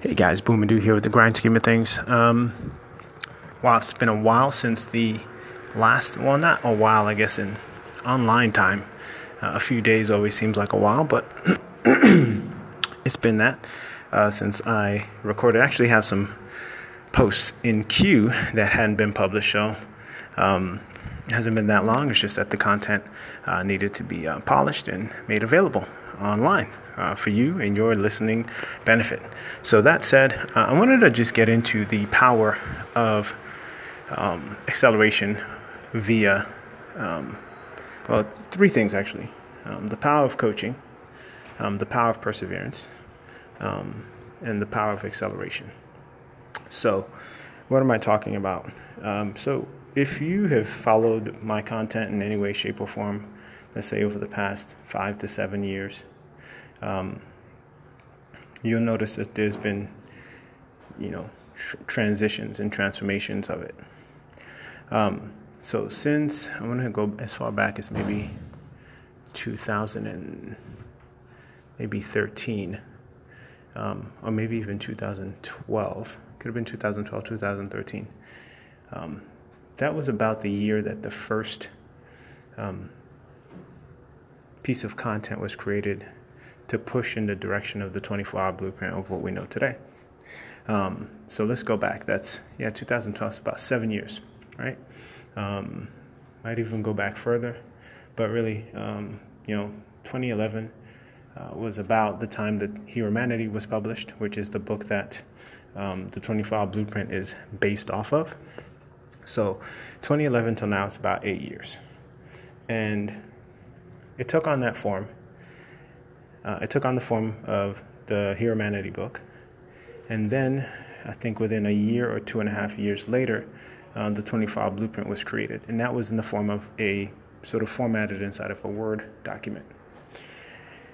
Hey guys, Boomadoo here with the Grind Scheme of Things. Um, wow, it's been a while since the last, well, not a while, I guess, in online time. Uh, a few days always seems like a while, but it's been that uh, since I recorded. I actually have some posts in queue that hadn't been published, so um, it hasn't been that long. It's just that the content uh, needed to be uh, polished and made available online uh, for you and your listening benefit. So, that said, uh, I wanted to just get into the power of um, acceleration via, um, well, three things actually um, the power of coaching, um, the power of perseverance, um, and the power of acceleration. So, what am I talking about? Um, so, if you have followed my content in any way, shape, or form, let's say over the past five to seven years, um, you'll notice that there's been, you know, tr- transitions and transformations of it. Um, so since I'm to go as far back as maybe 2000 and maybe 13, um, or maybe even 2012, could have been 2012, 2013. Um, that was about the year that the first um, piece of content was created to push in the direction of the 24 hour blueprint of what we know today. Um, so let's go back. That's, yeah, 2012 is about seven years, right? Um, might even go back further, but really, um, you know, 2011 uh, was about the time that Heromanity was published, which is the book that um, the 24 hour blueprint is based off of. So 2011 till now, it's about eight years. And it took on that form uh, it took on the form of the Heromanity book. And then, I think within a year or two and a half years later, uh, the 25 blueprint was created. And that was in the form of a sort of formatted inside of a Word document.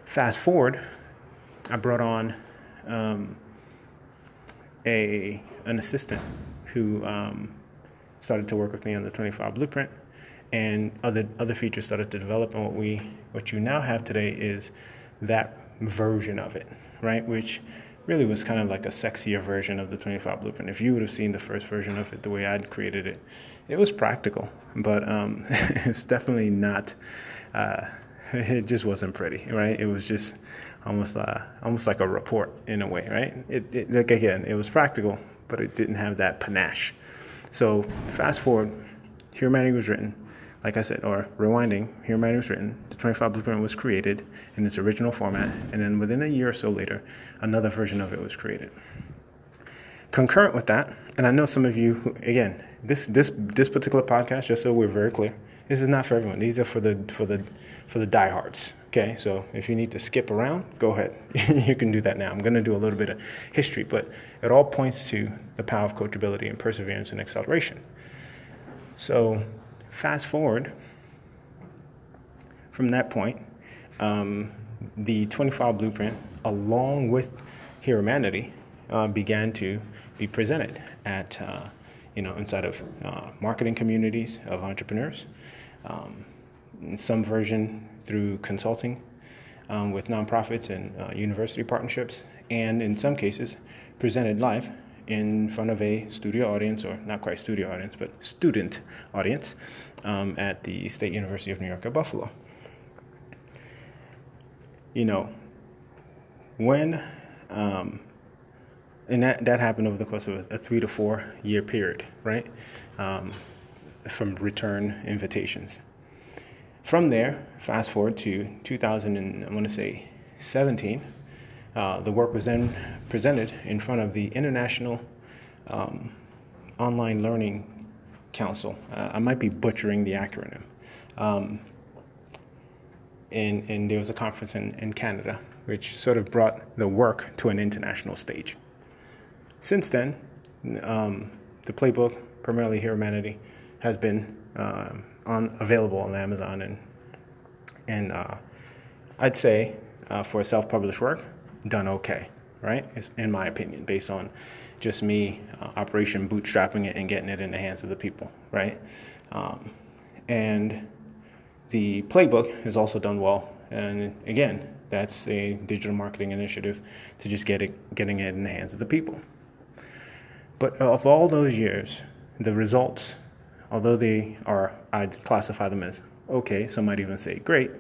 Fast forward, I brought on um, a an assistant who um, started to work with me on the 25 blueprint, and other other features started to develop. And what we what you now have today is that version of it, right? Which really was kind of like a sexier version of the 25 blueprint. If you would have seen the first version of it the way I'd created it, it was practical, but um, it's definitely not. Uh, it just wasn't pretty, right? It was just almost uh, almost like a report in a way, right? It, it like again, it was practical, but it didn't have that panache. So fast forward, Heromanity was written like I said, or rewinding, here, Heromanity was written, the 25 Blueprint was created in its original format, and then within a year or so later, another version of it was created. Concurrent with that, and I know some of you, who, again, this this this particular podcast, just so we're very clear, this is not for everyone. These are for the for the for the diehards. Okay, so if you need to skip around, go ahead. you can do that now. I'm going to do a little bit of history, but it all points to the power of coachability and perseverance and acceleration. So Fast forward from that point, um, the 25 blueprint, along with Heromanity, uh, began to be presented at, uh, you know, inside of uh, marketing communities of entrepreneurs. Um, in some version through consulting um, with nonprofits and uh, university partnerships, and in some cases presented live in front of a studio audience, or not quite studio audience, but student audience um, at the State University of New York at Buffalo. You know, when, um, and that, that happened over the course of a, a three to four year period, right? Um, from return invitations. From there, fast forward to 2000, and I want to say 17, uh, the work was then presented in front of the International um, Online Learning Council. Uh, I might be butchering the acronym. Um, and, and there was a conference in, in Canada which sort of brought the work to an international stage. Since then, um, the playbook, primarily here Heromanity, has been uh, on available on Amazon, and and uh, I'd say uh, for self-published work, done okay, right? In my opinion, based on just me uh, operation bootstrapping it and getting it in the hands of the people, right? Um, and the playbook is also done well. And again, That's a digital marketing initiative to just get it, getting it in the hands of the people. But of all those years, the results, although they are, I'd classify them as okay, some might even say great,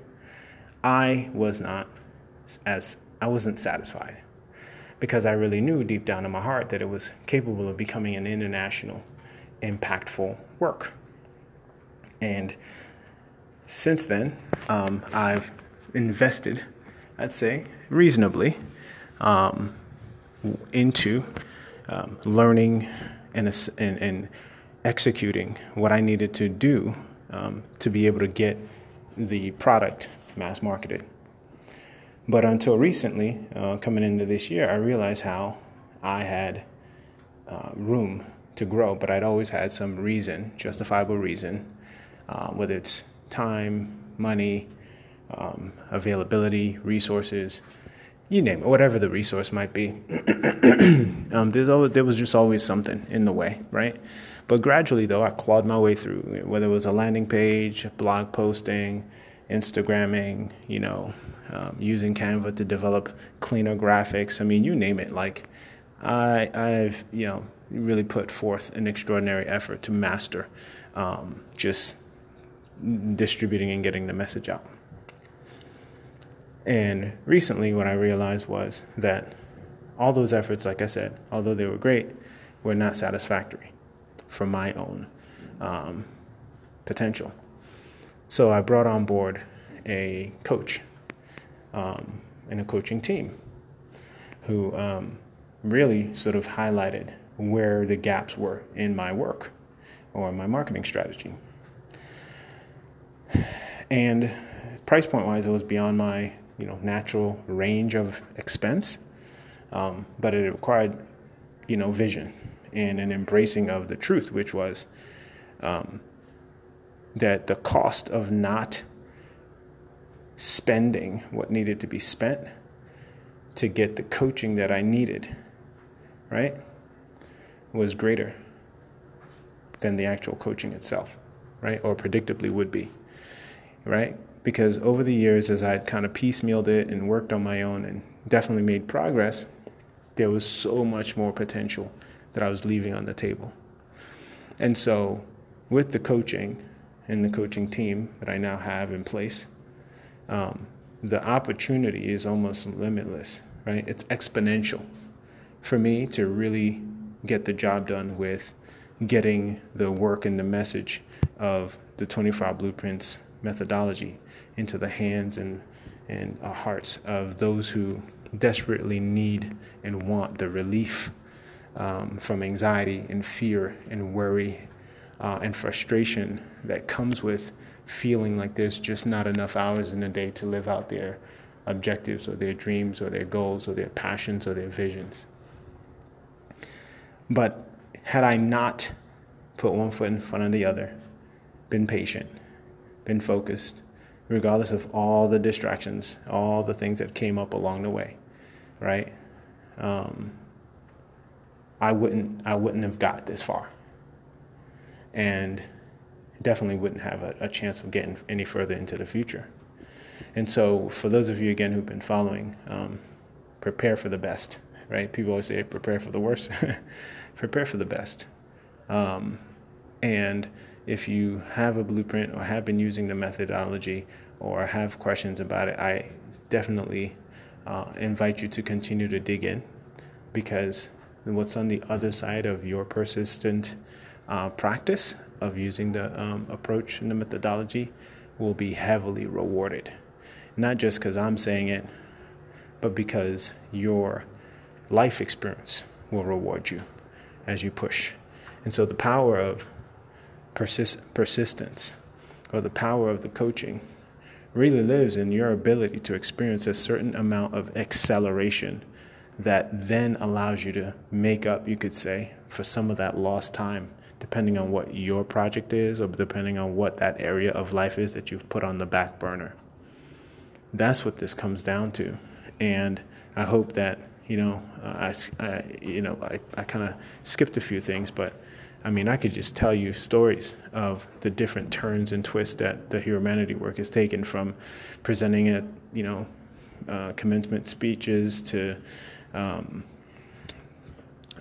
I was not as, I wasn't satisfied because I really knew deep down in my heart that it was capable of becoming an international, impactful work. And since then, um, I've invested, I'd say, reasonably um, into um, learning and, and, and, executing what I needed to do um, to be able to get the product mass marketed. But until recently, uh, coming into this year, I realized how I had uh, room to grow, but I'd always had some reason, justifiable reason, uh, whether it's time, money, um, availability, resources, you name it, whatever the resource might be. um, always, there was just always something in the way, right? But gradually, though, I clawed my way through, whether it was a landing page, blog posting, Instagramming, you know, um, using Canva to develop cleaner graphics. I mean, you name it. Like, I, I've, you know, really put forth an extraordinary effort to master um, just distributing and getting the message out. And recently, what I realized was that all those efforts, like I said, although they were great, were not satisfactory for my own um, potential. So I brought on board a coach um, and a coaching team who um, really sort of highlighted where the gaps were in my work or my marketing strategy. And price point wise, it was beyond my you know natural range of expense, um, but it required you know vision and an embracing of the truth, which was um, that the cost of not spending what needed to be spent to get the coaching that I needed, right, was greater than the actual coaching itself, right, or predictably would be, right? Because over the years, as I'd kind of piecemealed it and worked on my own and definitely made progress, there was so much more potential that I was leaving on the table. And so, with the coaching, in the coaching team that I now have in place, um, the opportunity is almost limitless, right? It's exponential for me to really get the job done with getting the work and the message of the 25 blueprints methodology into the hands and and hearts of those who desperately need and want the relief um, from anxiety and fear and worry uh, and frustration that comes with feeling like there's just not enough hours in a day to live out their objectives or their dreams or their goals or their passions or their visions. But had I not put one foot in front of the other, been patient, been focused, regardless of all the distractions, all the things that came up along the way, right? Um, I wouldn't I wouldn't have got this far and definitely wouldn't have a, a, chance of getting any further into the future. And so, for those of you again who've been following, um, prepare for the best, right? People always say prepare for the worst, prepare for the best. Um, and if you have a blueprint or have been using the methodology or have questions about it, I definitely uh, invite you to continue to dig in because what's on the other side of your persistent uh, practice of using the um, approach and the methodology will be heavily rewarded. Not just because I'm saying it, but because your life experience will reward you as you push. And so the power of persist- persistence or the power of the coaching really lives in your ability to experience a certain amount of acceleration that then allows you to make up, you could say, for some of that lost time depending on what your project is or depending on what that area of life is that you've put on the back burner. That's what this comes down to. And I hope that, you know, uh, I, you know, I, I kind of skipped a few things, but I mean, I could just tell you stories of the different turns and twists that the Heromanity work has taken from presenting it, you know, uh, commencement speeches to um,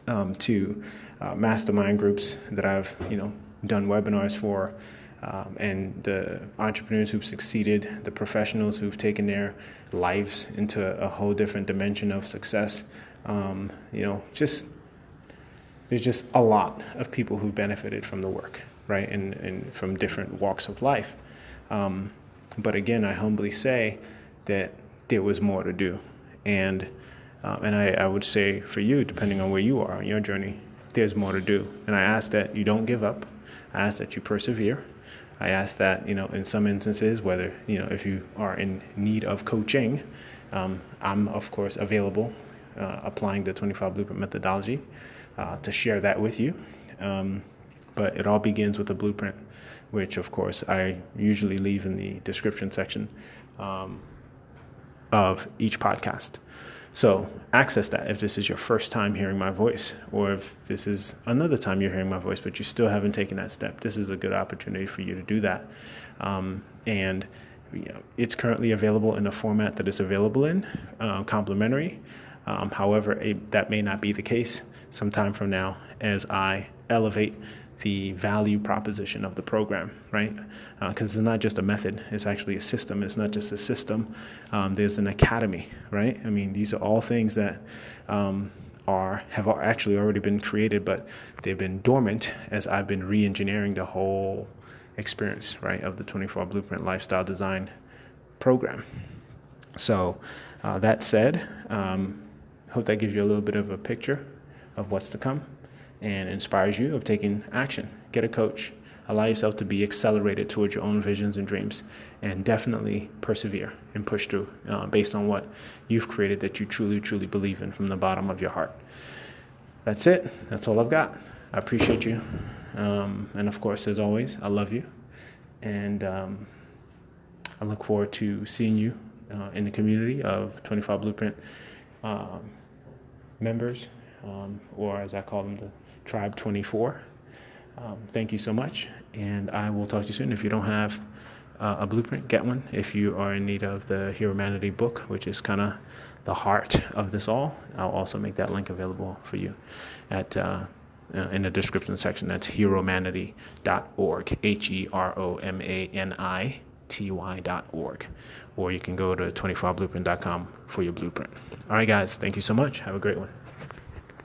um, to uh, mastermind groups that I've you know done webinars for, um, and the entrepreneurs who've succeeded, the professionals who've taken their lives into a whole different dimension of success. Um, you know, just there's just a lot of people who benefited from the work, right, and, and from different walks of life. Um, but again, I humbly say that there was more to do, and um, and I, I would say for you, depending on where you are on your journey, there's more to do. And I ask that you don't give up. I ask that you persevere. I ask that, you know, in some instances, whether, you know, if you are in need of coaching, um, I'm, of course, available uh, applying the 25 Blueprint methodology uh, to share that with you. Um, but it all begins with a blueprint, which, of course, I usually leave in the description section um, of each podcast. So access that if this is your first time hearing my voice, or if this is another time you're hearing my voice, but you still haven't taken that step. This is a good opportunity for you to do that. Um, and you know, it's currently available in a format that is available in, uh, complimentary. Um, however, that may not be the case sometime from now as I elevate the value proposition of the program, right? Because uh, it's not just a method, it's actually a system. It's not just a system, um, there's an academy, right? I mean, these are all things that um, are have actually already been created, but they've been dormant as I've been re engineering the whole experience, right, of the 24 Blueprint Lifestyle Design program. So, uh, that said, um, hope that gives you a little bit of a picture of what's to come and inspires you of taking action. Get a coach. Allow yourself to be accelerated towards your own visions and dreams, and definitely persevere and push through uh, based on what you've created that you truly, truly believe in from the bottom of your heart. That's it. That's all I've got. I appreciate you. Um, and of course, as always, I love you. And um, I look forward to seeing you uh, in the community of 25 Blueprint um, members, um, or as I call them, the Tribe 24. Um, thank you so much, and I will talk to you soon. If you don't have uh, a blueprint, get one. If you are in need of the Heromanity book, which is kind of the heart of this all, I'll also make that link available for you at uh, uh, in the description section. That's heromanity.org, H E R O M A N I T Y.org. Or you can go to 25blueprint.com for your blueprint. All right, guys, thank you so much. Have a great one.